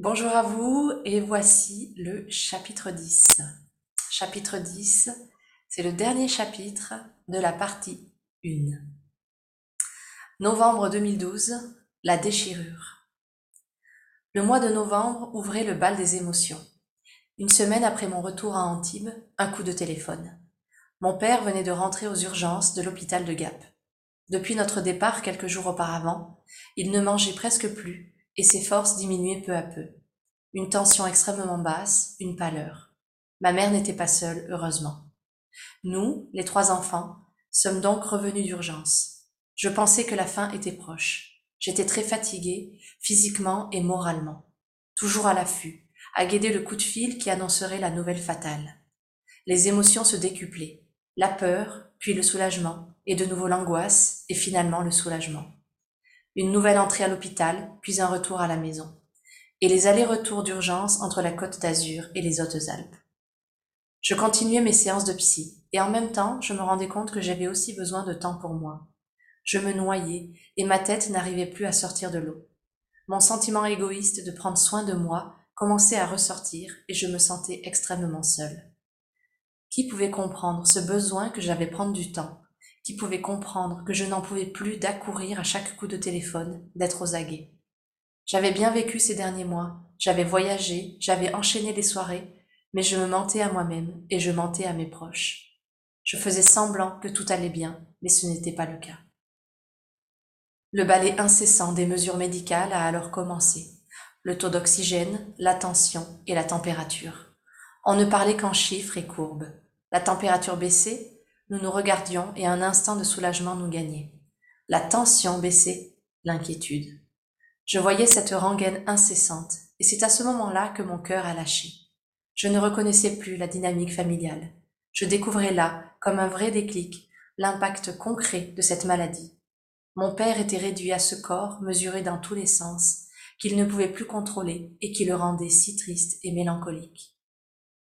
Bonjour à vous et voici le chapitre 10. Chapitre 10, c'est le dernier chapitre de la partie 1. Novembre 2012, la déchirure. Le mois de novembre ouvrait le bal des émotions. Une semaine après mon retour à Antibes, un coup de téléphone. Mon père venait de rentrer aux urgences de l'hôpital de Gap. Depuis notre départ quelques jours auparavant, il ne mangeait presque plus et ses forces diminuaient peu à peu. Une tension extrêmement basse, une pâleur. Ma mère n'était pas seule, heureusement. Nous, les trois enfants, sommes donc revenus d'urgence. Je pensais que la fin était proche. J'étais très fatiguée, physiquement et moralement. Toujours à l'affût, à guider le coup de fil qui annoncerait la nouvelle fatale. Les émotions se décuplaient. La peur, puis le soulagement, et de nouveau l'angoisse, et finalement le soulagement une nouvelle entrée à l'hôpital, puis un retour à la maison, et les allers-retours d'urgence entre la côte d'Azur et les Hautes-Alpes. Je continuais mes séances de psy, et en même temps, je me rendais compte que j'avais aussi besoin de temps pour moi. Je me noyais, et ma tête n'arrivait plus à sortir de l'eau. Mon sentiment égoïste de prendre soin de moi commençait à ressortir, et je me sentais extrêmement seule. Qui pouvait comprendre ce besoin que j'avais prendre du temps, qui pouvait comprendre que je n'en pouvais plus d'accourir à chaque coup de téléphone, d'être aux aguets. J'avais bien vécu ces derniers mois, j'avais voyagé, j'avais enchaîné les soirées, mais je me mentais à moi-même et je mentais à mes proches. Je faisais semblant que tout allait bien, mais ce n'était pas le cas. Le balai incessant des mesures médicales a alors commencé. Le taux d'oxygène, la tension et la température. On ne parlait qu'en chiffres et courbes. La température baissait, nous nous regardions et un instant de soulagement nous gagnait. La tension baissait, l'inquiétude. Je voyais cette rengaine incessante, et c'est à ce moment-là que mon cœur a lâché. Je ne reconnaissais plus la dynamique familiale. Je découvrais là, comme un vrai déclic, l'impact concret de cette maladie. Mon père était réduit à ce corps mesuré dans tous les sens, qu'il ne pouvait plus contrôler et qui le rendait si triste et mélancolique.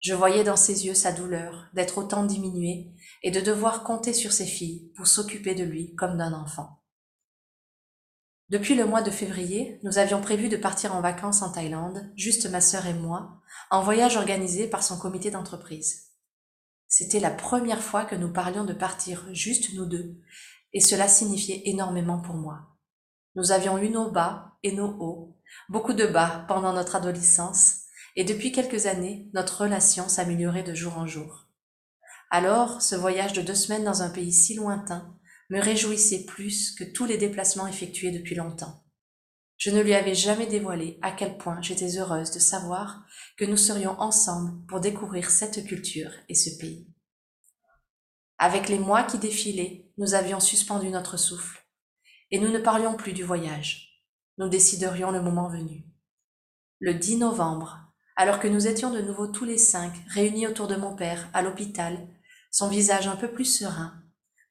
Je voyais dans ses yeux sa douleur d'être autant diminué et de devoir compter sur ses filles pour s'occuper de lui comme d'un enfant. Depuis le mois de février, nous avions prévu de partir en vacances en Thaïlande, juste ma sœur et moi, en voyage organisé par son comité d'entreprise. C'était la première fois que nous parlions de partir juste nous deux, et cela signifiait énormément pour moi. Nous avions eu nos bas et nos hauts, beaucoup de bas pendant notre adolescence, et depuis quelques années, notre relation s'améliorait de jour en jour. Alors, ce voyage de deux semaines dans un pays si lointain me réjouissait plus que tous les déplacements effectués depuis longtemps. Je ne lui avais jamais dévoilé à quel point j'étais heureuse de savoir que nous serions ensemble pour découvrir cette culture et ce pays. Avec les mois qui défilaient, nous avions suspendu notre souffle, et nous ne parlions plus du voyage. Nous déciderions le moment venu. Le 10 novembre, alors que nous étions de nouveau tous les cinq réunis autour de mon père à l'hôpital, son visage un peu plus serein,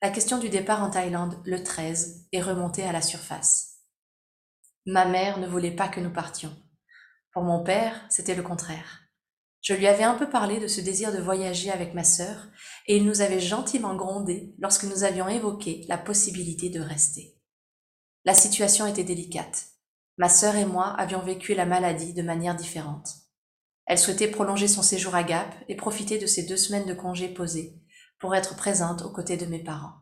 la question du départ en Thaïlande le 13 est remontée à la surface. Ma mère ne voulait pas que nous partions. Pour mon père, c'était le contraire. Je lui avais un peu parlé de ce désir de voyager avec ma sœur, et il nous avait gentiment grondé lorsque nous avions évoqué la possibilité de rester. La situation était délicate. Ma sœur et moi avions vécu la maladie de manière différente. Elle souhaitait prolonger son séjour à Gap et profiter de ces deux semaines de congé posées pour être présente aux côtés de mes parents.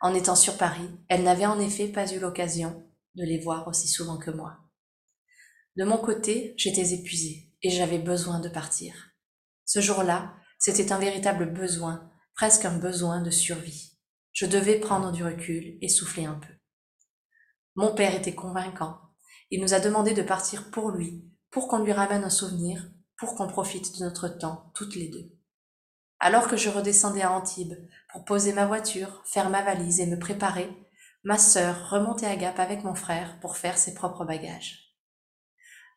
En étant sur Paris, elle n'avait en effet pas eu l'occasion de les voir aussi souvent que moi. De mon côté, j'étais épuisée et j'avais besoin de partir. Ce jour-là, c'était un véritable besoin, presque un besoin de survie. Je devais prendre du recul et souffler un peu. Mon père était convaincant. Il nous a demandé de partir pour lui pour qu'on lui ramène un souvenir, pour qu'on profite de notre temps toutes les deux. Alors que je redescendais à Antibes pour poser ma voiture, faire ma valise et me préparer, ma sœur remontait à Gap avec mon frère pour faire ses propres bagages.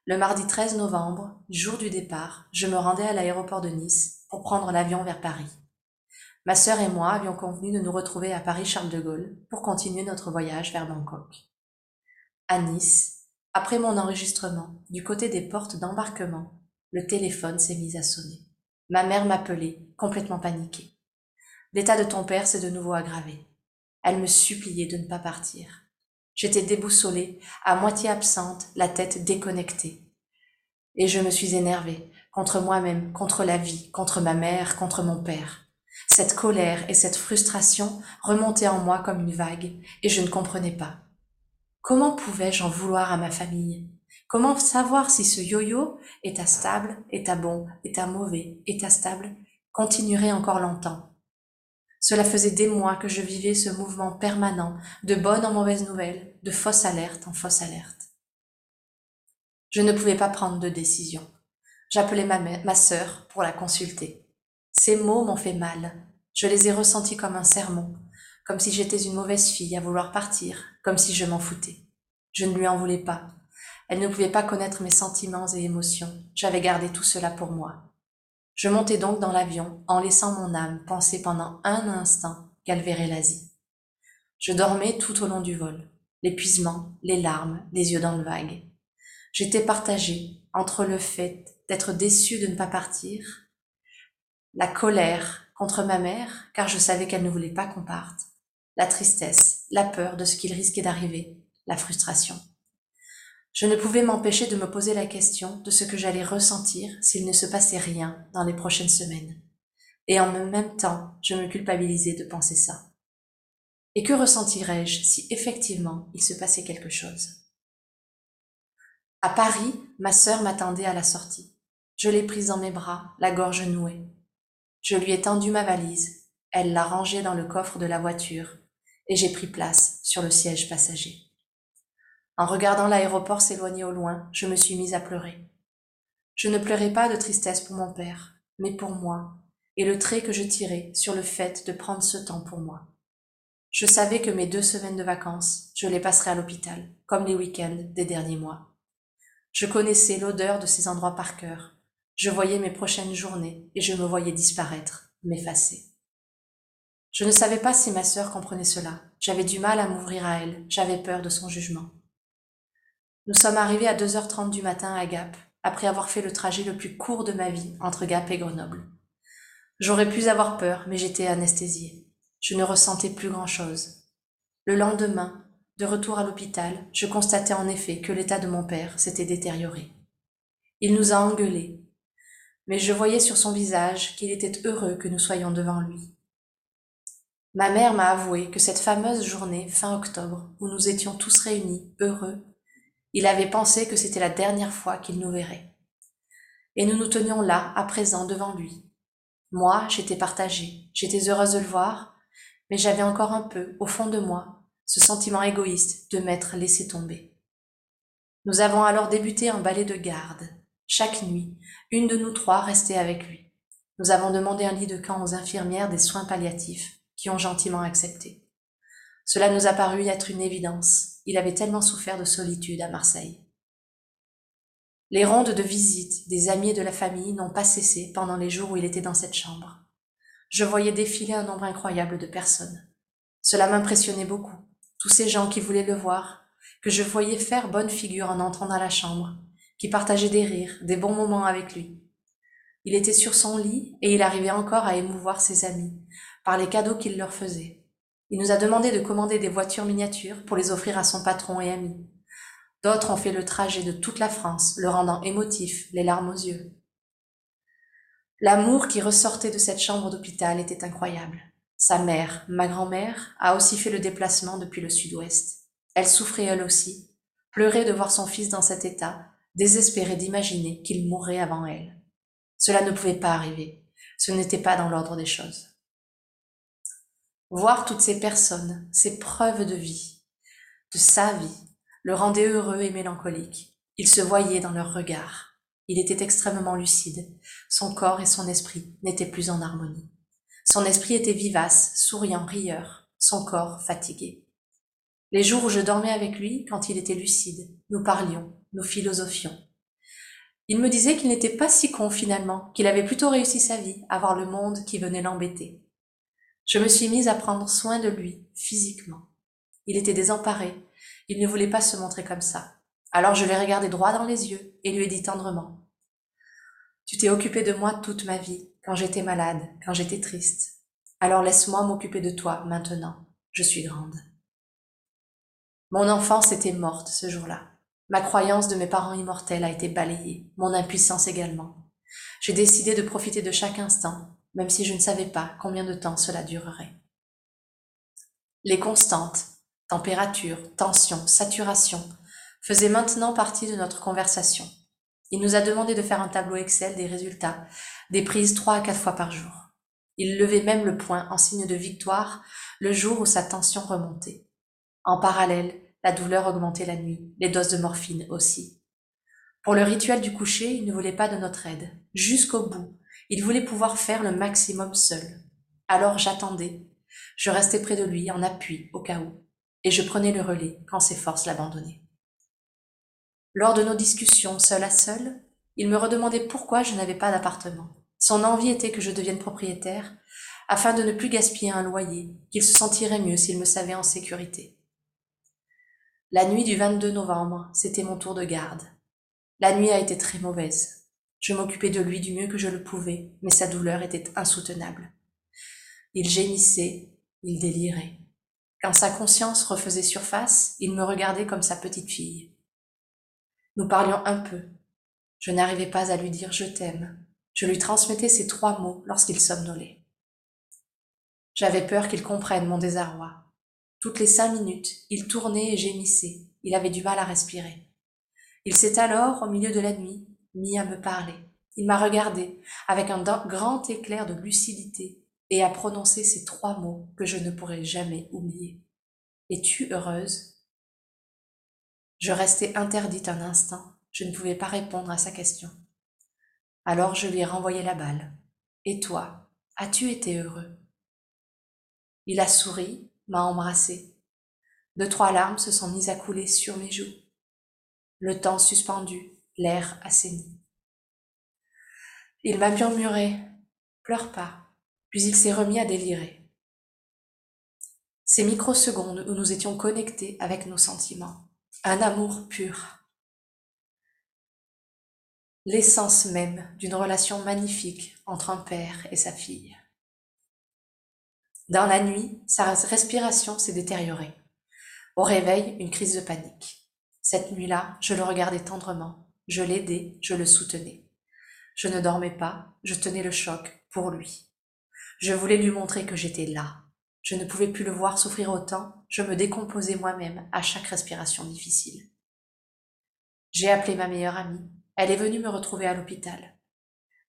Le mardi 13 novembre, jour du départ, je me rendais à l'aéroport de Nice pour prendre l'avion vers Paris. Ma sœur et moi avions convenu de nous retrouver à Paris-Charles de Gaulle pour continuer notre voyage vers Bangkok. À Nice, après mon enregistrement, du côté des portes d'embarquement, le téléphone s'est mis à sonner. Ma mère m'appelait, complètement paniquée. L'état de ton père s'est de nouveau aggravé. Elle me suppliait de ne pas partir. J'étais déboussolée, à moitié absente, la tête déconnectée. Et je me suis énervée contre moi-même, contre la vie, contre ma mère, contre mon père. Cette colère et cette frustration remontaient en moi comme une vague, et je ne comprenais pas. Comment pouvais-je en vouloir à ma famille? Comment savoir si ce yo-yo, état stable, état bon, état mauvais, état stable, continuerait encore longtemps Cela faisait des mois que je vivais ce mouvement permanent de bonnes en mauvaises nouvelles, de fausse alerte en fausse alerte. Je ne pouvais pas prendre de décision. J'appelais ma, ma sœur pour la consulter. Ces mots m'ont fait mal. Je les ai ressentis comme un sermon, comme si j'étais une mauvaise fille à vouloir partir, comme si je m'en foutais. Je ne lui en voulais pas. Elle ne pouvait pas connaître mes sentiments et émotions. J'avais gardé tout cela pour moi. Je montais donc dans l'avion en laissant mon âme penser pendant un instant qu'elle verrait l'Asie. Je dormais tout au long du vol, l'épuisement, les larmes, les yeux dans le vague. J'étais partagée entre le fait d'être déçue de ne pas partir, la colère contre ma mère, car je savais qu'elle ne voulait pas qu'on parte, la tristesse, la peur de ce qu'il risquait d'arriver, la frustration. Je ne pouvais m'empêcher de me poser la question de ce que j'allais ressentir s'il ne se passait rien dans les prochaines semaines. Et en même temps, je me culpabilisais de penser ça. Et que ressentirais-je si effectivement il se passait quelque chose? À Paris, ma sœur m'attendait à la sortie. Je l'ai prise dans mes bras, la gorge nouée. Je lui ai tendu ma valise, elle l'a rangée dans le coffre de la voiture, et j'ai pris place sur le siège passager. En regardant l'aéroport s'éloigner au loin, je me suis mise à pleurer. Je ne pleurais pas de tristesse pour mon père, mais pour moi, et le trait que je tirais sur le fait de prendre ce temps pour moi. Je savais que mes deux semaines de vacances, je les passerais à l'hôpital, comme les week-ends des derniers mois. Je connaissais l'odeur de ces endroits par cœur. Je voyais mes prochaines journées et je me voyais disparaître, m'effacer. Je ne savais pas si ma sœur comprenait cela. J'avais du mal à m'ouvrir à elle. J'avais peur de son jugement. Nous sommes arrivés à 2h30 du matin à Gap, après avoir fait le trajet le plus court de ma vie entre Gap et Grenoble. J'aurais pu avoir peur, mais j'étais anesthésiée. Je ne ressentais plus grand-chose. Le lendemain, de retour à l'hôpital, je constatais en effet que l'état de mon père s'était détérioré. Il nous a engueulés, mais je voyais sur son visage qu'il était heureux que nous soyons devant lui. Ma mère m'a avoué que cette fameuse journée fin octobre, où nous étions tous réunis, heureux, il avait pensé que c'était la dernière fois qu'il nous verrait. Et nous nous tenions là, à présent, devant lui. Moi, j'étais partagée, j'étais heureuse de le voir, mais j'avais encore un peu, au fond de moi, ce sentiment égoïste de m'être laissé tomber. Nous avons alors débuté un balai de garde. Chaque nuit, une de nous trois restait avec lui. Nous avons demandé un lit de camp aux infirmières des soins palliatifs, qui ont gentiment accepté. Cela nous a paru être une évidence, il avait tellement souffert de solitude à Marseille. Les rondes de visite des amis et de la famille n'ont pas cessé pendant les jours où il était dans cette chambre. Je voyais défiler un nombre incroyable de personnes. Cela m'impressionnait beaucoup. Tous ces gens qui voulaient le voir, que je voyais faire bonne figure en entrant dans la chambre, qui partageaient des rires, des bons moments avec lui. Il était sur son lit et il arrivait encore à émouvoir ses amis par les cadeaux qu'il leur faisait. Il nous a demandé de commander des voitures miniatures pour les offrir à son patron et ami. D'autres ont fait le trajet de toute la France, le rendant émotif, les larmes aux yeux. L'amour qui ressortait de cette chambre d'hôpital était incroyable. Sa mère, ma grand-mère, a aussi fait le déplacement depuis le sud-ouest. Elle souffrait elle aussi, pleurait de voir son fils dans cet état, désespérée d'imaginer qu'il mourrait avant elle. Cela ne pouvait pas arriver. Ce n'était pas dans l'ordre des choses. Voir toutes ces personnes, ces preuves de vie, de sa vie, le rendait heureux et mélancolique. Il se voyait dans leurs regards. Il était extrêmement lucide. Son corps et son esprit n'étaient plus en harmonie. Son esprit était vivace, souriant, rieur, son corps fatigué. Les jours où je dormais avec lui, quand il était lucide, nous parlions, nous philosophions. Il me disait qu'il n'était pas si con finalement, qu'il avait plutôt réussi sa vie à voir le monde qui venait l'embêter. Je me suis mise à prendre soin de lui, physiquement. Il était désemparé. Il ne voulait pas se montrer comme ça. Alors je l'ai regardé droit dans les yeux et lui ai dit tendrement. Tu t'es occupé de moi toute ma vie, quand j'étais malade, quand j'étais triste. Alors laisse-moi m'occuper de toi maintenant. Je suis grande. Mon enfance était morte ce jour-là. Ma croyance de mes parents immortels a été balayée, mon impuissance également. J'ai décidé de profiter de chaque instant, même si je ne savais pas combien de temps cela durerait. Les constantes, température, tension, saturation, faisaient maintenant partie de notre conversation. Il nous a demandé de faire un tableau Excel des résultats, des prises trois à quatre fois par jour. Il levait même le poing en signe de victoire le jour où sa tension remontait. En parallèle, la douleur augmentait la nuit, les doses de morphine aussi. Pour le rituel du coucher, il ne voulait pas de notre aide. Jusqu'au bout, il voulait pouvoir faire le maximum seul. Alors j'attendais, je restais près de lui en appui au cas où, et je prenais le relais quand ses forces l'abandonnaient. Lors de nos discussions seul à seul, il me redemandait pourquoi je n'avais pas d'appartement. Son envie était que je devienne propriétaire, afin de ne plus gaspiller un loyer, qu'il se sentirait mieux s'il me savait en sécurité. La nuit du 22 novembre, c'était mon tour de garde. La nuit a été très mauvaise. Je m'occupais de lui du mieux que je le pouvais, mais sa douleur était insoutenable. Il gémissait, il délirait. Quand sa conscience refaisait surface, il me regardait comme sa petite fille. Nous parlions un peu. Je n'arrivais pas à lui dire je t'aime. Je lui transmettais ces trois mots lorsqu'il somnolait. J'avais peur qu'il comprenne mon désarroi. Toutes les cinq minutes, il tournait et gémissait. Il avait du mal à respirer. Il s'est alors, au milieu de la nuit, mis à me parler. Il m'a regardé avec un grand éclair de lucidité et à prononcer ces trois mots que je ne pourrai jamais oublier. Es-tu heureuse? Je restais interdite un instant, je ne pouvais pas répondre à sa question. Alors je lui ai renvoyé la balle. Et toi, as-tu été heureux? Il a souri, m'a embrassé. Deux, trois larmes se sont mises à couler sur mes joues. Le temps suspendu, l'air assaini. Il m'a murmuré Pleure pas, puis il s'est remis à délirer. Ces microsecondes où nous étions connectés avec nos sentiments, un amour pur, l'essence même d'une relation magnifique entre un père et sa fille. Dans la nuit, sa respiration s'est détériorée. Au réveil, une crise de panique. Cette nuit-là, je le regardais tendrement, je l'aidais, je le soutenais. Je ne dormais pas, je tenais le choc pour lui. Je voulais lui montrer que j'étais là. Je ne pouvais plus le voir souffrir autant, je me décomposais moi-même à chaque respiration difficile. J'ai appelé ma meilleure amie. Elle est venue me retrouver à l'hôpital.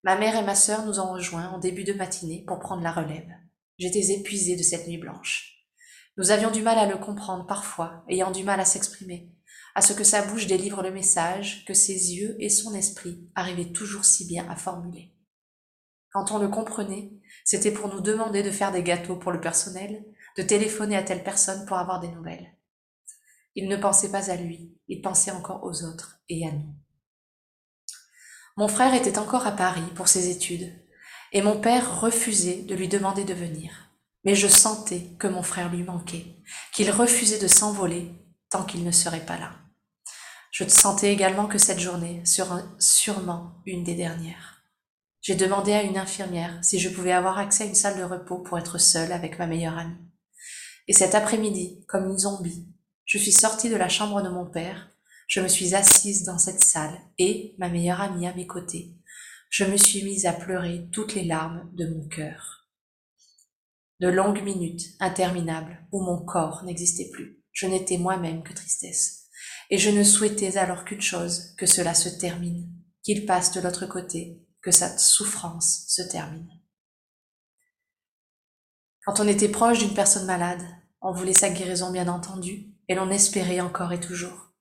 Ma mère et ma sœur nous ont rejoints en début de matinée pour prendre la relève. J'étais épuisée de cette nuit blanche. Nous avions du mal à le comprendre parfois, ayant du mal à s'exprimer, à ce que sa bouche délivre le message que ses yeux et son esprit arrivaient toujours si bien à formuler. Quand on le comprenait, c'était pour nous demander de faire des gâteaux pour le personnel, de téléphoner à telle personne pour avoir des nouvelles. Il ne pensait pas à lui, il pensait encore aux autres et à nous. Mon frère était encore à Paris pour ses études, et mon père refusait de lui demander de venir. Mais je sentais que mon frère lui manquait, qu'il refusait de s'envoler tant qu'il ne serait pas là. Je sentais également que cette journée sera sûrement une des dernières. J'ai demandé à une infirmière si je pouvais avoir accès à une salle de repos pour être seule avec ma meilleure amie. Et cet après-midi, comme une zombie, je suis sortie de la chambre de mon père, je me suis assise dans cette salle et, ma meilleure amie à mes côtés, je me suis mise à pleurer toutes les larmes de mon cœur. De longues minutes interminables où mon corps n'existait plus. Je n'étais moi-même que tristesse. Et je ne souhaitais alors qu'une chose, que cela se termine, qu'il passe de l'autre côté que sa souffrance se termine. Quand on était proche d'une personne malade, on voulait sa guérison bien entendu, et l'on espérait encore et toujours.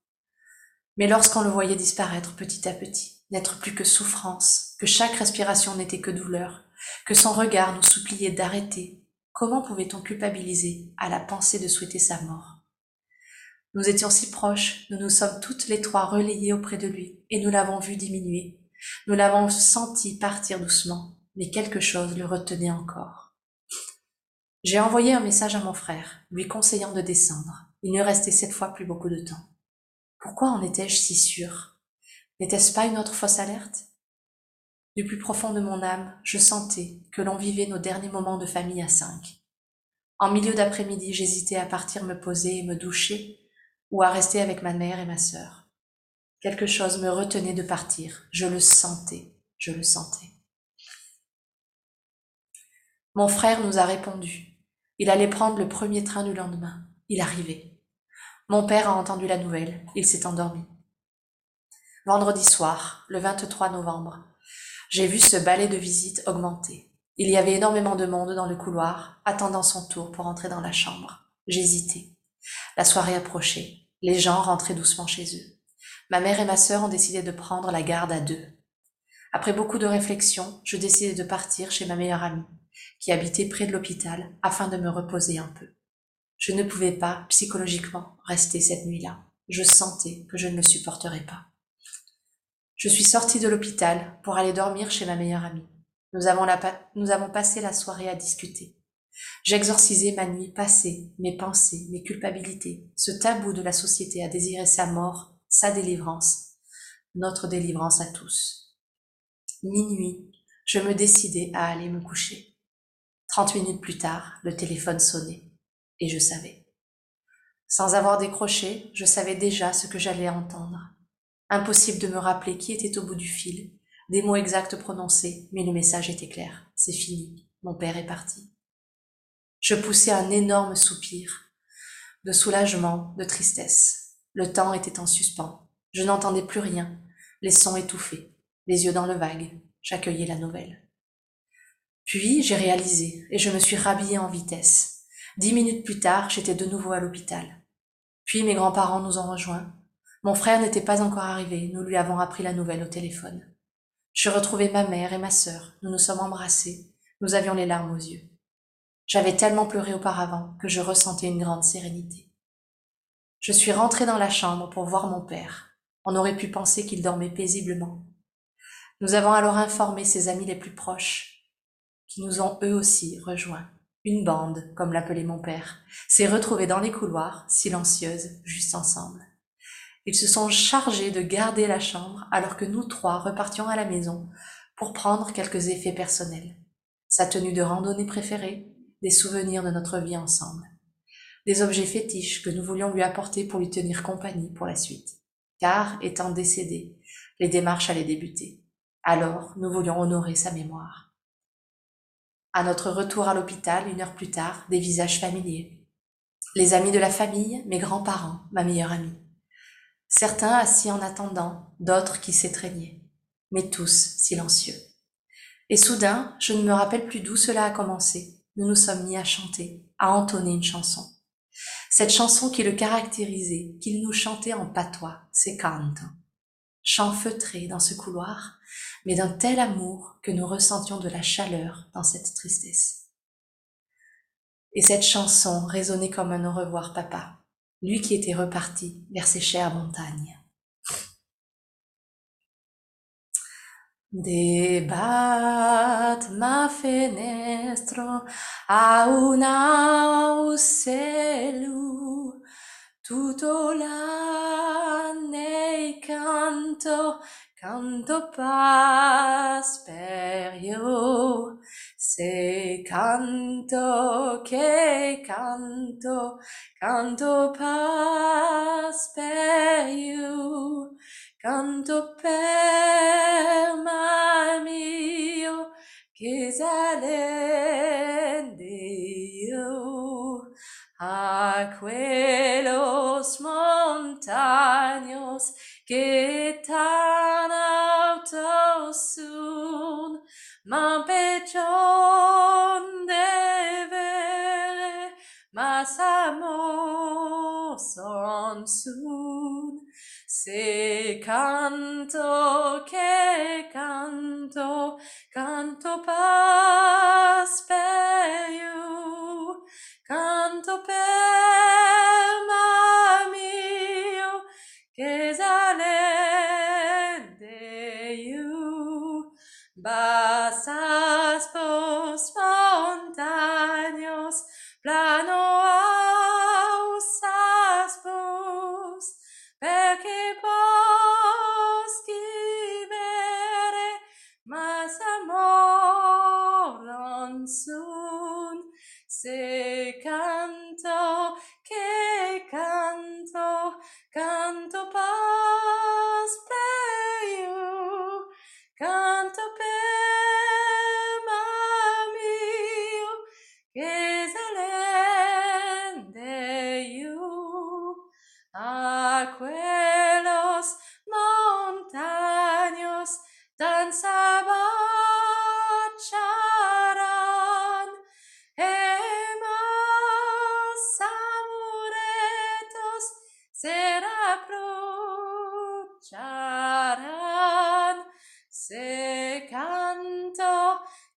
Mais lorsqu'on le voyait disparaître petit à petit, n'être plus que souffrance, que chaque respiration n'était que douleur, que son regard nous suppliait d'arrêter, comment pouvait-on culpabiliser à la pensée de souhaiter sa mort? Nous étions si proches, nous nous sommes toutes les trois relayées auprès de lui, et nous l'avons vu diminuer, nous l'avons senti partir doucement, mais quelque chose le retenait encore. J'ai envoyé un message à mon frère, lui conseillant de descendre. Il ne restait cette fois plus beaucoup de temps. Pourquoi en étais-je si sûre? N'était-ce pas une autre fausse alerte? Du plus profond de mon âme, je sentais que l'on vivait nos derniers moments de famille à cinq. En milieu d'après-midi, j'hésitais à partir me poser et me doucher, ou à rester avec ma mère et ma sœur. Quelque chose me retenait de partir. Je le sentais, je le sentais. Mon frère nous a répondu. Il allait prendre le premier train du lendemain. Il arrivait. Mon père a entendu la nouvelle. Il s'est endormi. Vendredi soir, le 23 novembre, j'ai vu ce balai de visite augmenter. Il y avait énormément de monde dans le couloir, attendant son tour pour entrer dans la chambre. J'hésitais. La soirée approchait. Les gens rentraient doucement chez eux. Ma mère et ma sœur ont décidé de prendre la garde à deux. Après beaucoup de réflexions, je décidai de partir chez ma meilleure amie, qui habitait près de l'hôpital, afin de me reposer un peu. Je ne pouvais pas, psychologiquement, rester cette nuit-là. Je sentais que je ne le supporterais pas. Je suis sortie de l'hôpital pour aller dormir chez ma meilleure amie. Nous avons, nous avons passé la soirée à discuter. J'exorcisais ma nuit passée, mes pensées, mes culpabilités, ce tabou de la société à désirer sa mort, sa délivrance, notre délivrance à tous. Minuit, je me décidai à aller me coucher. Trente minutes plus tard, le téléphone sonnait, et je savais. Sans avoir décroché, je savais déjà ce que j'allais entendre. Impossible de me rappeler qui était au bout du fil, des mots exacts prononcés, mais le message était clair. C'est fini. Mon père est parti. Je poussai un énorme soupir, de soulagement, de tristesse. Le temps était en suspens. Je n'entendais plus rien, les sons étouffés, les yeux dans le vague. J'accueillais la nouvelle. Puis j'ai réalisé, et je me suis rhabillée en vitesse. Dix minutes plus tard, j'étais de nouveau à l'hôpital. Puis mes grands-parents nous ont rejoints. Mon frère n'était pas encore arrivé, nous lui avons appris la nouvelle au téléphone. Je retrouvai ma mère et ma sœur, nous nous sommes embrassés, nous avions les larmes aux yeux. J'avais tellement pleuré auparavant que je ressentais une grande sérénité. Je suis rentrée dans la chambre pour voir mon père. On aurait pu penser qu'il dormait paisiblement. Nous avons alors informé ses amis les plus proches, qui nous ont eux aussi rejoints. Une bande, comme l'appelait mon père, s'est retrouvée dans les couloirs, silencieuse, juste ensemble. Ils se sont chargés de garder la chambre alors que nous trois repartions à la maison pour prendre quelques effets personnels. Sa tenue de randonnée préférée, des souvenirs de notre vie ensemble. Des objets fétiches que nous voulions lui apporter pour lui tenir compagnie pour la suite. Car, étant décédé, les démarches allaient débuter. Alors, nous voulions honorer sa mémoire. À notre retour à l'hôpital, une heure plus tard, des visages familiers. Les amis de la famille, mes grands-parents, ma meilleure amie certains assis en attendant, d'autres qui s'étreignaient, mais tous silencieux. Et soudain, je ne me rappelle plus d'où cela a commencé. Nous nous sommes mis à chanter, à entonner une chanson. Cette chanson qui le caractérisait, qu'il nous chantait en patois, c'est canto. Chant feutré dans ce couloir, mais d'un tel amour que nous ressentions de la chaleur dans cette tristesse. Et cette chanson résonnait comme un au revoir papa, lui qui était reparti vers ses chères montagnes. Debat ma fenestro a una uccello, tutto l'anno canto, canto pasperio, se canto che canto, canto paspeio, canto per mal mio, che sale Dio. A quellos montaños que tan altos son, m'empêchant de ver más amor son sun. Se canto que canto, canto paz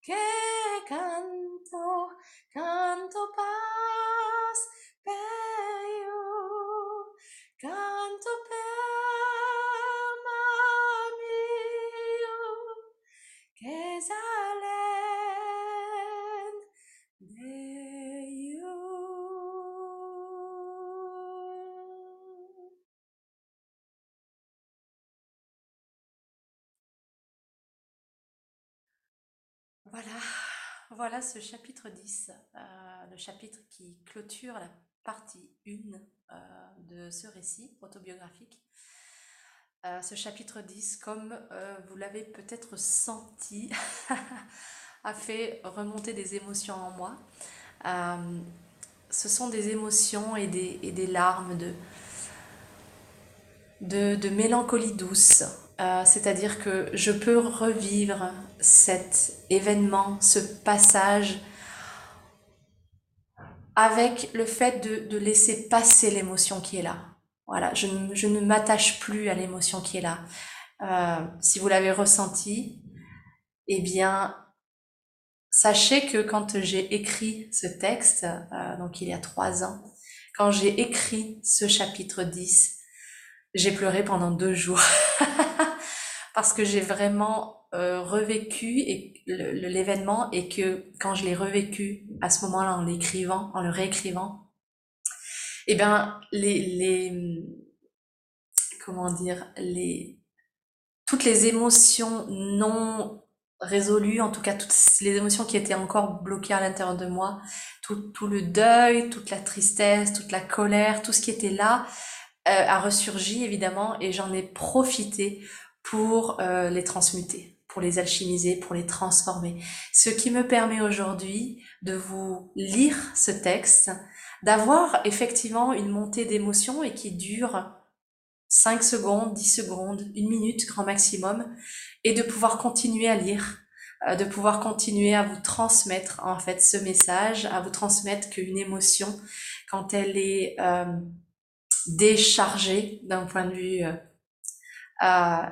que canto canto paz ce chapitre 10, euh, le chapitre qui clôture la partie 1 euh, de ce récit autobiographique. Euh, ce chapitre 10, comme vous l'avez peut-être senti, a fait remonter des émotions en moi. Ce sont des émotions et des, larmes de, de mélancolie douce. Euh, C'est-à-dire que je peux revivre cet événement, ce passage avec le fait de, laisser passer l'émotion qui est là. Voilà, je, ne- je ne m'attache plus à l'émotion qui est là. Euh, si vous l'avez ressenti, eh bien, sachez que quand j'ai écrit ce texte, euh, donc il y a trois ans, quand j'ai écrit ce chapitre 10, j'ai pleuré pendant deux jours. Parce que j'ai vraiment euh, revécu l'événement et que quand je l'ai revécu à ce moment-là en l'écrivant, en le réécrivant, eh bien les, les comment dire les toutes les émotions non résolues, en tout cas toutes les émotions qui étaient encore bloquées à l'intérieur de moi, tout, tout le deuil, toute la tristesse, toute la colère, tout ce qui était là euh, a ressurgi évidemment et j'en ai profité pour euh, les transmuter, pour les alchimiser, pour les transformer. Ce qui me permet aujourd'hui de vous lire ce texte, d'avoir effectivement une montée d'émotions et qui dure 5 secondes, 10 secondes, une minute grand maximum, et de pouvoir continuer à lire, euh, de pouvoir continuer à vous transmettre en fait ce message, à vous transmettre qu'une émotion, quand elle est euh, déchargée d'un point de vue euh, euh,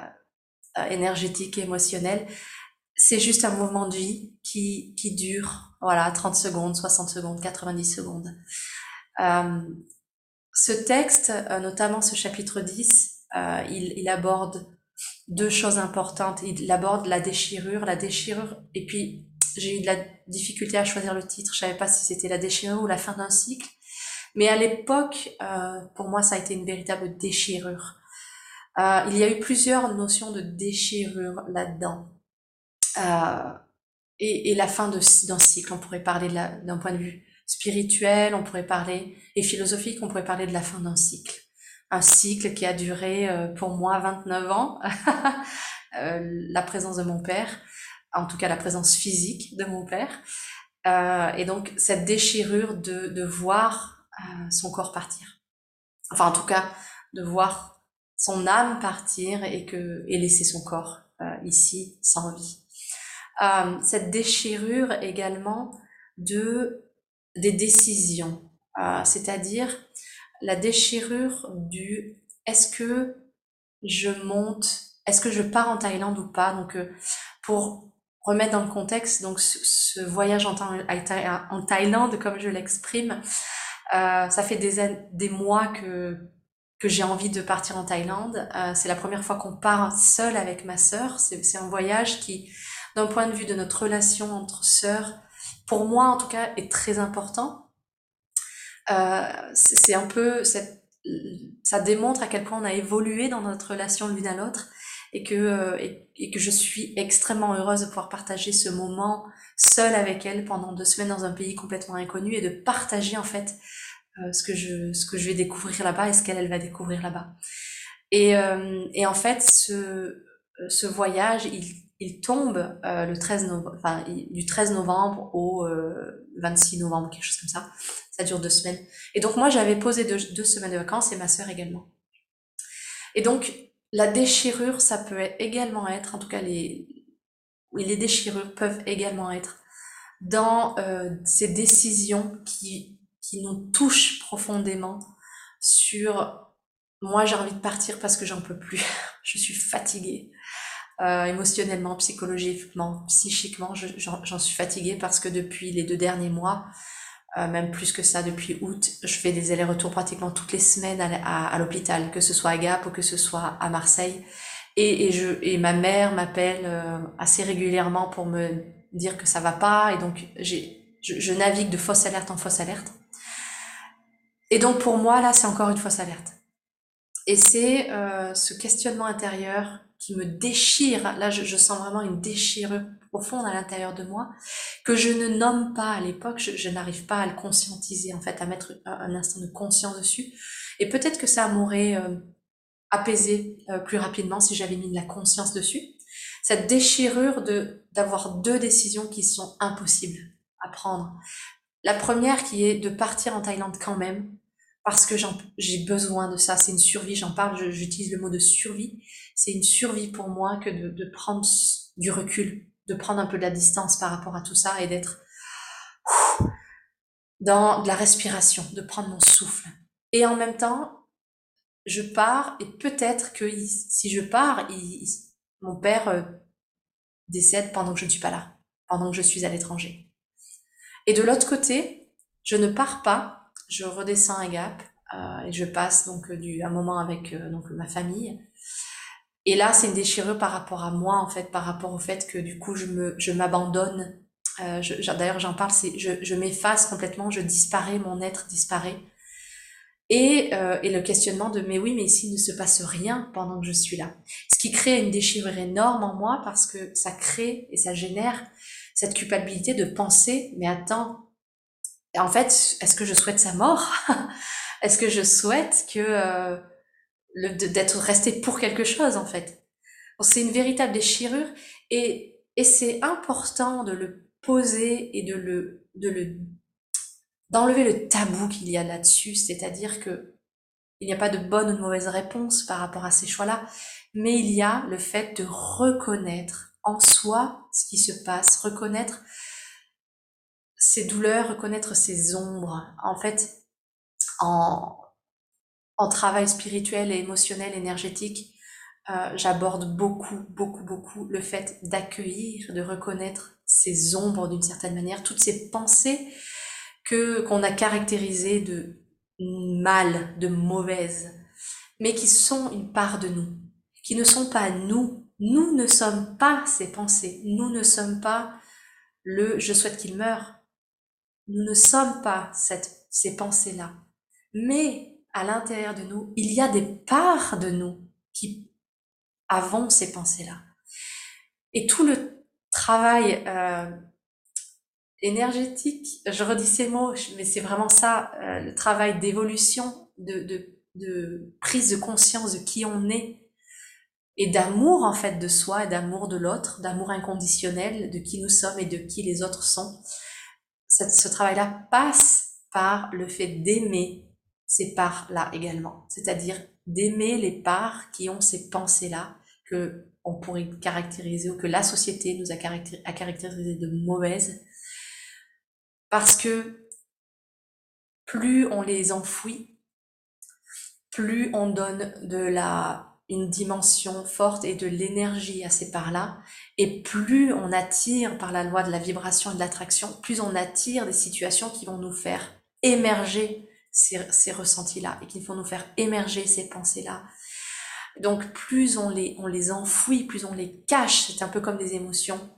euh, énergétique émotionnel, c'est juste un mouvement de vie qui, qui dure, voilà, 30 secondes, 60 secondes, 90 secondes. Euh, ce texte, euh, notamment ce chapitre 10, euh, il, il aborde deux choses importantes. Il aborde la déchirure, la déchirure, et puis j'ai eu de la difficulté à choisir le titre. Je savais pas si c'était la déchirure ou la fin d'un cycle. Mais à l'époque, euh, pour moi, ça a été une véritable déchirure. Euh, il y a eu plusieurs notions de déchirure là-dedans. Euh, et, et la fin d'un cycle, on pourrait parler d'un point de vue spirituel, on pourrait parler, et philosophique, on pourrait parler de la fin d'un cycle. Un cycle qui a duré euh, pour moi 29 ans, Euh, la présence de mon père, en tout cas la présence physique de mon père. Euh, et donc cette déchirure de, de voir euh, son corps partir. Enfin en tout cas de voir son âme partir et, que, et laisser son corps euh, ici sans vie. Euh, cette déchirure également de des décisions, euh, c'est-à-dire la déchirure du est-ce que je monte, est-ce que je pars en Thaïlande ou pas? Donc euh, pour remettre dans le contexte, donc ce, voyage en Thaïlande, comme je l'exprime, euh, ça fait des, mois que que j'ai envie de partir en Thaïlande. Euh, c'est la première fois qu'on part seul avec ma sœur. C'est un voyage qui, d'un point de vue de notre relation entre sœurs, pour moi en tout cas, est très important. Euh, c'est un peu ça démontre à quel point on a évolué dans notre relation l'une à l'autre et que euh, et, que je suis extrêmement heureuse de pouvoir partager ce moment seule avec elle pendant deux semaines dans un pays complètement inconnu et de partager en fait euh, ce que je ce que je vais découvrir là-bas et ce qu'elle elle va découvrir là-bas. Et, euh, et en fait, ce, ce voyage, il, il tombe le 13 novembre, enfin, du 13 novembre au euh, 26 novembre, quelque chose comme ça. Ça dure deux semaines. Et donc moi, j'avais posé deux, deux semaines de vacances et ma sœur également. Et donc, la déchirure, ça peut également être, en tout cas les, les déchirures peuvent également être dans euh, ces décisions qui, qui nous touchent profondément sur moi j'ai envie de partir parce que j'en peux plus, je suis fatiguée. Euh, émotionnellement, psychologiquement, psychiquement, j'en suis fatiguée parce que depuis les deux derniers mois, euh, même plus que ça, depuis août, je fais des allers-retours pratiquement toutes les semaines à, l'hôpital, que ce soit à Gap ou que ce soit à Marseille. Et, et, je, et ma mère m'appelle euh, assez régulièrement pour me dire que ça va pas. Et donc, j'ai, je, je navigue de fausse alerte en fausse alerte. Et donc, pour moi, là, c'est encore une fausse alerte. Et c'est euh, ce questionnement intérieur qui me déchire. Là, je, je sens vraiment une déchirure profonde à l'intérieur de moi que je ne nomme pas à l'époque. Je, n'arrive pas à le conscientiser, en fait, à mettre un, un instant de conscience dessus. Et peut-être que ça m'aurait euh, apaisé euh, plus rapidement si j'avais mis de la conscience dessus. Cette déchirure de d'avoir deux décisions qui sont impossibles à prendre. La première qui est de partir en Thaïlande quand même, parce que j'ai besoin de ça. C'est une survie, j'en parle, j'utilise le mot de survie. C'est une survie pour moi que de, prendre du recul, de prendre un peu de la distance par rapport à tout ça et d'être dans de la respiration, de prendre mon souffle. Et en même temps, je pars et peut-être que si je pars, mon père euh, décède pendant que je ne suis pas là, pendant que je suis à l'étranger. Et de l'autre côté, je ne pars pas je redescends un Gap euh, et je passe donc euh, du un moment avec euh, donc ma famille. Et là, c'est une déchirure par rapport à moi en fait, par rapport au fait que du coup je me je m'abandonne. Euh, D'ailleurs, j'en parle, c'est je, je m'efface complètement, je disparais, mon être disparaît. Et, euh, et le questionnement de mais oui, mais s'il ne se passe rien pendant que je suis là, ce qui crée une déchirure énorme en moi parce que ça crée et ça génère cette culpabilité de penser mais attends en fait, est-ce que je souhaite sa mort? Est-ce que je souhaite que euh, d'être resté pour quelque chose en fait? C'est une véritable déchirure et, c'est important de le poser et de le de le d'enlever le tabou qu'il y a là-dessus, c'est-à-dire que il n'y a pas de bonne ou de mauvaise réponse par rapport à ces choix-là, mais il y a le fait de reconnaître en soi ce qui se passe, reconnaître ces douleurs, reconnaître ces ombres. En fait, en, en travail spirituel et émotionnel, énergétique, euh, j'aborde beaucoup, beaucoup, beaucoup le fait d'accueillir, de reconnaître ces ombres d'une certaine manière, toutes ces pensées que qu'on a caractérisées de mal, de mauvaises, mais qui sont une part de nous, qui ne sont pas nous. Nous ne sommes pas ces pensées. Nous ne sommes pas le je souhaite qu'il meure. Nous ne sommes pas ces pensées-là. Mais à l'intérieur de nous, il y a des parts de nous qui avons ces pensées-là. Et tout le travail euh, énergétique, je redis ces mots, mais c'est vraiment ça, euh, le travail d'évolution, de, de prise de conscience de qui on est et d'amour en fait de soi et d'amour de l'autre, d'amour inconditionnel de qui nous sommes et de qui les autres sont ce travail-là passe par le fait d'aimer ces parts-là également. C'est-à-dire d'aimer les parts qui ont ces pensées-là que on pourrait caractériser ou que la société nous a, caractérisé de mauvaises. Parce que plus on les enfouit, plus on donne de la une dimension forte et de l'énergie à ces parts-là. Et plus on attire par la loi de la vibration et de l'attraction, plus on attire des situations qui vont nous faire émerger ces, ces ressentis-là et qui vont nous faire émerger ces pensées-là. Donc plus on les, on les enfouit, plus on les cache, c'est un peu comme des émotions,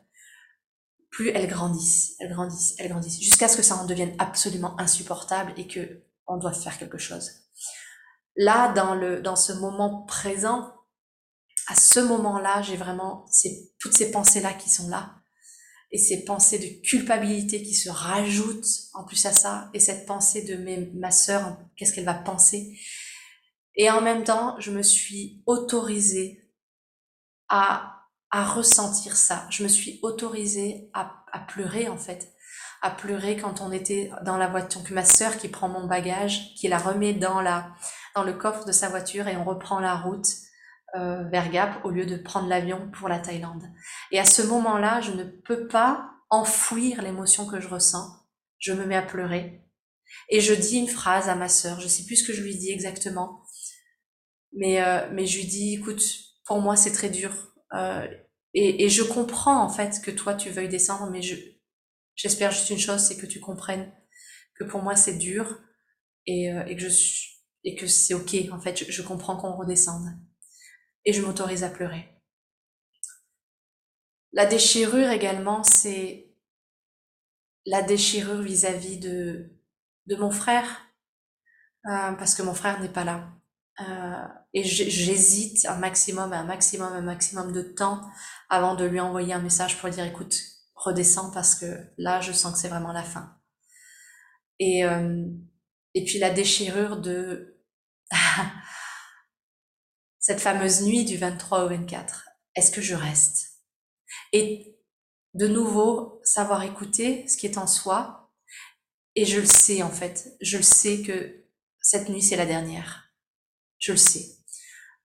plus elles grandissent, elles grandissent, elles grandissent, jusqu'à ce que ça en devienne absolument insupportable et que on doit faire quelque chose là, dans, le, dans ce moment présent, à ce moment-là, j'ai vraiment ces, toutes ces pensées-là qui sont là. Et ces pensées de culpabilité qui se rajoutent en plus à ça. Et cette pensée de mes, ma sœur, qu'est-ce qu'elle va penser. Et en même temps, je me suis autorisée à, à ressentir ça. Je me suis autorisée à, à pleurer en fait à pleurer quand on était dans la voiture, que ma sœur qui prend mon bagage, qui la remet dans la, dans le coffre de sa voiture et on reprend la route euh, vers Gap au lieu de prendre l'avion pour la Thaïlande. Et à ce moment-là, je ne peux pas enfouir l'émotion que je ressens. Je me mets à pleurer. Et je dis une phrase à ma sœur, je sais plus ce que je lui dis exactement, mais, euh, mais je lui dis, écoute, pour moi c'est très dur. Euh, et, et, je comprends en fait que toi tu veuilles descendre, mais je, j'espère juste une chose, c'est que tu comprennes que pour moi c'est dur et, euh, et que je suis, et que c'est ok en fait, je, comprends qu'on redescende. Et je m'autorise à pleurer. La déchirure également, c'est la déchirure vis-à-vis de, de mon frère, euh, parce que mon frère n'est pas là. Euh, et j'hésite un maximum, un maximum, un maximum de temps avant de lui envoyer un message pour dire écoute, redescends parce que là, je sens que c'est vraiment la fin. Et, euh, et puis la déchirure de cette fameuse nuit du 23 au 24. Est-ce que je reste? Et de nouveau, savoir écouter ce qui est en soi. Et je le sais en fait, je le sais que cette nuit c'est la dernière je le sais.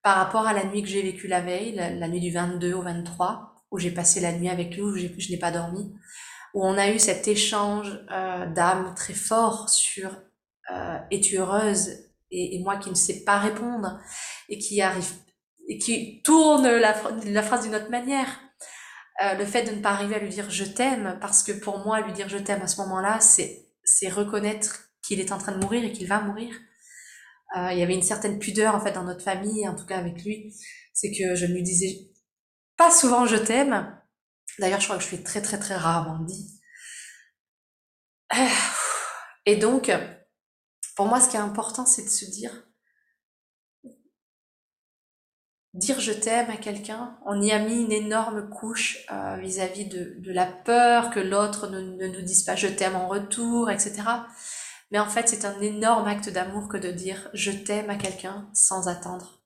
Par rapport à la nuit que j'ai vécue la veille, la, nuit du 22 au 23, où j'ai passé la nuit avec lui, où je n'ai pas dormi, où on a eu cet échange euh, d'âme très fort sur euh, es-tu heureuse et, moi qui ne sais pas répondre et qui arrive et qui tourne la, la phrase d'une autre manière. Euh, le fait de ne pas arriver à lui dire je t'aime, parce que pour moi, lui dire je t'aime à ce moment-là, c'est, c'est reconnaître qu'il est en train de mourir et qu'il va mourir. Euh, il y avait une certaine pudeur en fait dans notre famille, en tout cas avec lui, c'est que je ne lui disais pas souvent je t'aime. D'ailleurs, je crois que je fais très très très rarement dit. Et donc, pour moi, ce qui est important, c'est de se dire, dire je t'aime à quelqu'un, on y a mis une énorme couche euh, vis-à-vis de, la peur que l'autre ne, ne, nous dise pas je t'aime en retour, etc. Mais en fait, c'est un énorme acte d'amour que de dire je t'aime à quelqu'un sans attendre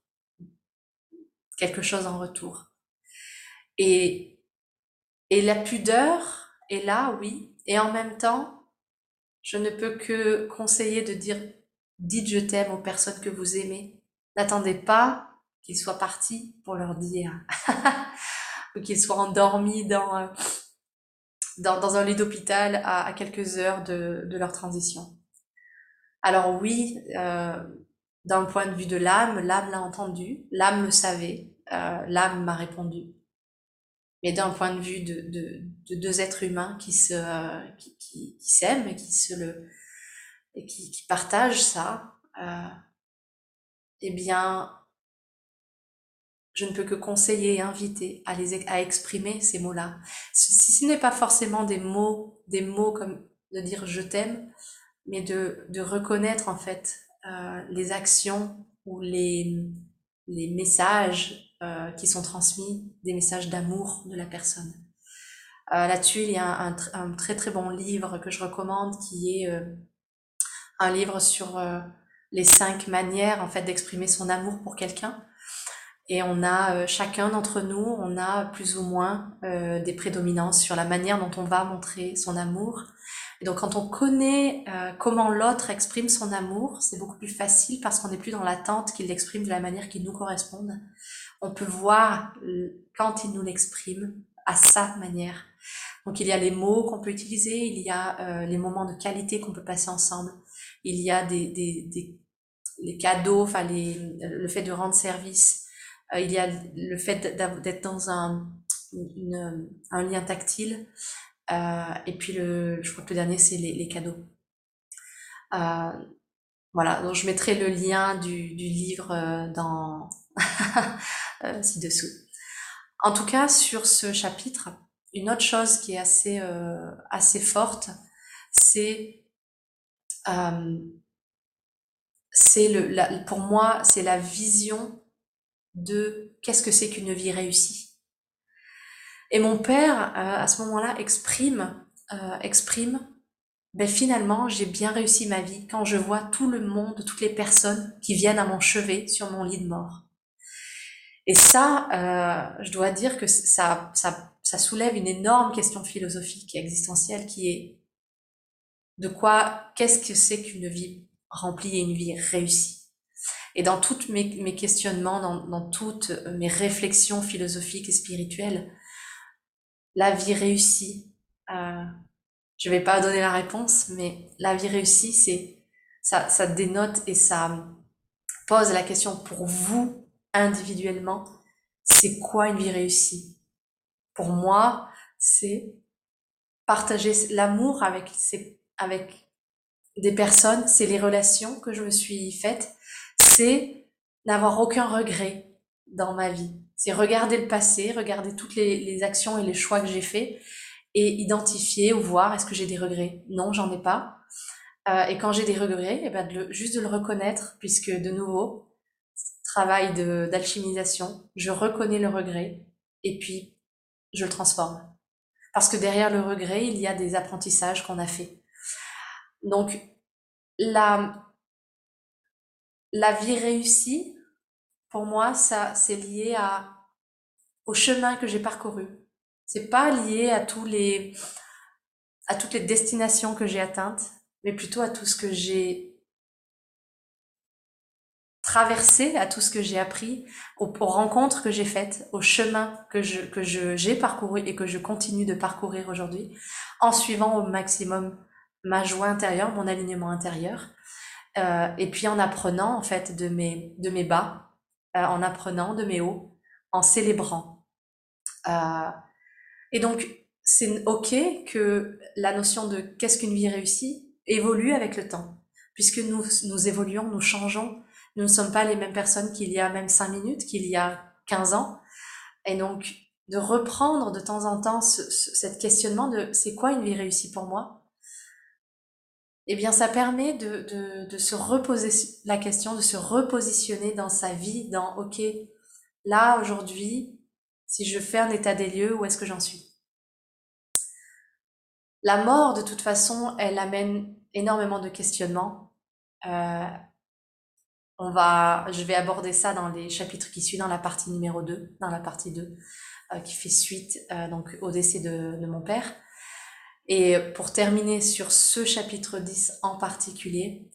quelque chose en retour. Et, et la pudeur est là, oui. Et en même temps, je ne peux que conseiller de dire dites je t'aime aux personnes que vous aimez. N'attendez pas qu'ils soient partis pour leur dire ou qu'ils soient endormis dans, dans un lit d'hôpital à, quelques heures de, de leur transition. Alors oui, euh, d'un point de vue de l'âme, l'âme l'a entendu, l'âme le savait, euh, l'âme m'a répondu. Mais d'un point de vue de, de, de, deux êtres humains qui se qui, qui, s'aiment et qui se le qui, partagent ça, euh, eh bien, je ne peux que conseiller et inviter à les à exprimer ces mots-là. Si ce n'est pas forcément des mots, des mots comme de dire je t'aime, mais de, de reconnaître en fait euh, les actions ou les, les messages euh, qui sont transmis, des messages d'amour de la personne. Euh, Là-dessus, il y a un, un, très très bon livre que je recommande qui est euh, un livre sur euh, les cinq manières en fait d'exprimer son amour pour quelqu'un. Et on a euh, chacun d'entre nous, on a plus ou moins des prédominances sur la manière dont on va montrer son amour. Et donc quand on connaît euh, comment l'autre exprime son amour, c'est beaucoup plus facile parce qu'on n'est plus dans l'attente qu'il l'exprime de la manière qui nous corresponde. On peut voir quand il nous l'exprime à sa manière. Donc il y a les mots qu'on peut utiliser, il y a euh, les moments de qualité qu'on peut passer ensemble, il y a des, des, des les cadeaux, enfin les, le fait de rendre service, euh, il y a le fait d'être dans un, une, un lien tactile, euh, et puis le, je crois que le dernier c'est les, les, cadeaux. Euh, voilà, donc je mettrai le lien du, du livre euh, dans ci-dessous. En tout cas, sur ce chapitre, une autre chose qui est assez euh, assez forte, c'est euh, c'est le la, pour moi c'est la vision de qu'est-ce que c'est qu'une vie réussie. Et mon père, euh, à ce moment-là, exprime, euh, exprime, ben finalement, j'ai bien réussi ma vie quand je vois tout le monde, toutes les personnes qui viennent à mon chevet sur mon lit de mort. Et ça, euh, je dois dire que ça, ça, ça soulève une énorme question philosophique et existentielle qui est de quoi, qu'est-ce que c'est qu'une vie remplie et une vie réussie? Et dans tous mes, questionnements, dans, toutes mes réflexions philosophiques et spirituelles, la vie réussie, euh, je vais pas donner la réponse, mais la vie réussie, c'est ça, dénote et ça pose la question pour vous individuellement, c'est quoi une vie réussie? Pour moi, c'est partager l'amour avec des personnes, c'est les relations que je me suis faites, c'est n'avoir aucun regret dans ma vie. C'est regarder le passé, regarder toutes les, actions et les choix que j'ai faits et identifier ou voir est-ce que j'ai des regrets? Non, j'en ai pas. Euh, et quand j'ai des regrets, eh ben juste de le reconnaître, puisque de nouveau, travail d'alchimisation, je reconnais le regret et puis je le transforme. Parce que derrière le regret, il y a des apprentissages qu'on a faits. Donc, la, la vie réussie, pour moi, ça, c'est lié à, au chemin que j'ai parcouru. C'est pas lié à tous les, à toutes les destinations que j'ai atteintes, mais plutôt à tout ce que j'ai traversé, à tout ce que j'ai appris, aux, rencontres que j'ai faites, au chemin que je que je j'ai parcouru et que je continue de parcourir aujourd'hui, en suivant au maximum ma joie intérieure, mon alignement intérieur, euh, et puis en apprenant en fait de mes de mes bas, euh, en apprenant de mes hauts, en célébrant. Euh, et donc c'est ok que la notion de qu'est-ce qu'une vie réussie évolue avec le temps, puisque nous nous évoluons, nous changeons nous ne sommes pas les mêmes personnes qu'il y a même cinq minutes, qu'il y a 15 ans. Et donc, de reprendre de temps en temps ce, questionnement de c'est quoi une vie réussie pour moi? Eh bien, ça permet de, se reposer la question, de se repositionner dans sa vie, dans OK, là, aujourd'hui, si je fais un état des lieux, où est-ce que j'en suis? La mort, de toute façon, elle amène énormément de questionnements. Euh, on va, je vais aborder ça dans les chapitres qui suivent, dans la partie numéro 2, dans la partie 2, euh, qui fait suite euh, donc au décès de, mon père. Et pour terminer sur ce chapitre 10 en particulier,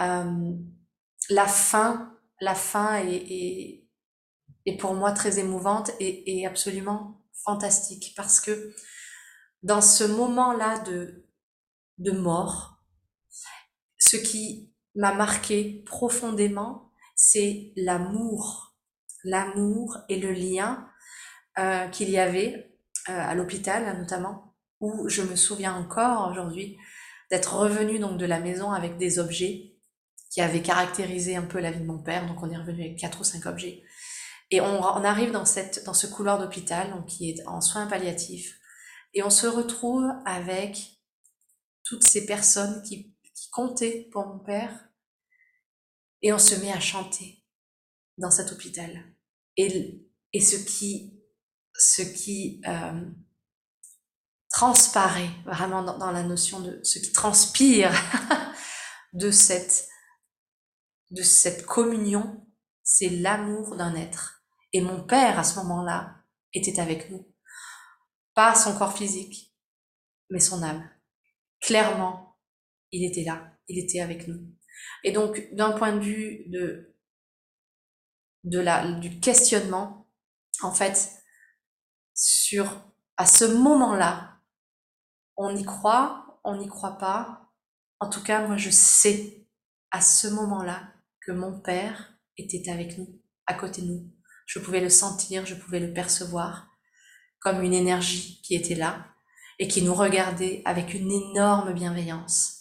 euh, la fin, la fin est, pour moi très émouvante et, et absolument fantastique parce que dans ce moment-là de, de mort, ce qui m'a marqué profondément, c'est l'amour, l'amour et le lien euh, qu'il y avait euh, à l'hôpital notamment, où je me souviens encore aujourd'hui d'être revenu donc de la maison avec des objets qui avaient caractérisé un peu la vie de mon père. Donc on est revenu avec quatre ou cinq objets. Et on, arrive dans, cette, dans ce couloir d'hôpital, donc qui est en soins palliatifs, et on se retrouve avec toutes ces personnes qui, qui comptaient pour mon père, et on se met à chanter dans cet hôpital. Et, et ce qui, ce qui euh, transparaît vraiment dans, la notion de ce qui transpire de cette, communion, c'est l'amour d'un être. Et mon père, à ce moment-là, était avec nous. Pas son corps physique, mais son âme. Clairement, il était là, il était avec nous. Et donc, d'un point de vue de, de la, du questionnement, en fait, sur, à ce moment-là, on y croit, on n'y croit pas. En tout cas, moi, je sais à ce moment-là que mon père était avec nous, à côté de nous. Je pouvais le sentir, je pouvais le percevoir comme une énergie qui était là et qui nous regardait avec une énorme bienveillance.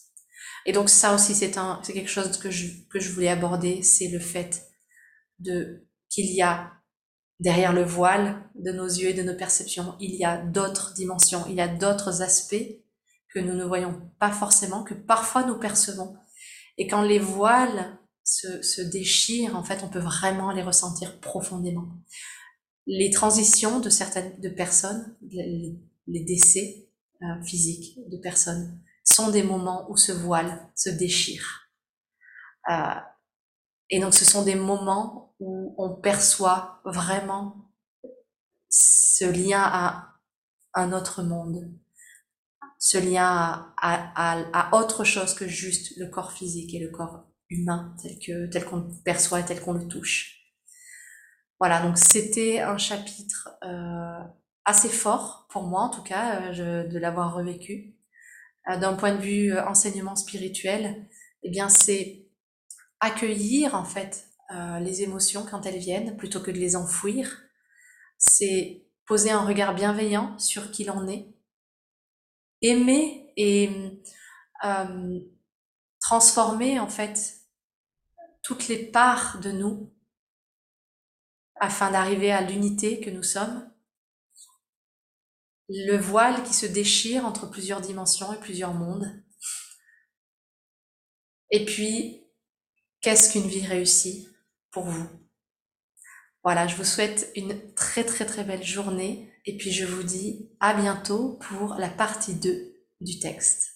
Et donc ça aussi, c'est quelque chose que je, que je voulais aborder, c'est le fait de qu'il y a derrière le voile de nos yeux et de nos perceptions, il y a d'autres dimensions, il y a d'autres aspects que nous ne voyons pas forcément, que parfois nous percevons. Et quand les voiles se, déchirent, en fait, on peut vraiment les ressentir profondément. Les transitions de certaines de personnes, les, les décès euh, physiques de personnes, sont des moments où ce voile se déchire. Euh, et donc ce sont des moments où on perçoit vraiment ce lien à un autre monde, ce lien à, à, à, autre chose que juste le corps physique et le corps humain tel que tel qu'on le perçoit et tel qu'on le touche. Voilà, donc c'était un chapitre euh, assez fort pour moi en tout cas euh, de l'avoir revécu. Euh, d'un point de vue enseignement spirituel, eh bien c'est accueillir en fait les émotions quand elles viennent plutôt que de les enfouir. C'est poser un regard bienveillant sur qui l'on est, aimer et transformer en fait toutes les parts de nous afin d'arriver à l'unité que nous sommes. Le voile qui se déchire entre plusieurs dimensions et plusieurs mondes. Et puis, qu'est-ce qu'une vie réussie? Vous Voilà, je vous souhaite une très très très belle journée et puis je vous dis à bientôt pour la partie 2 du texte.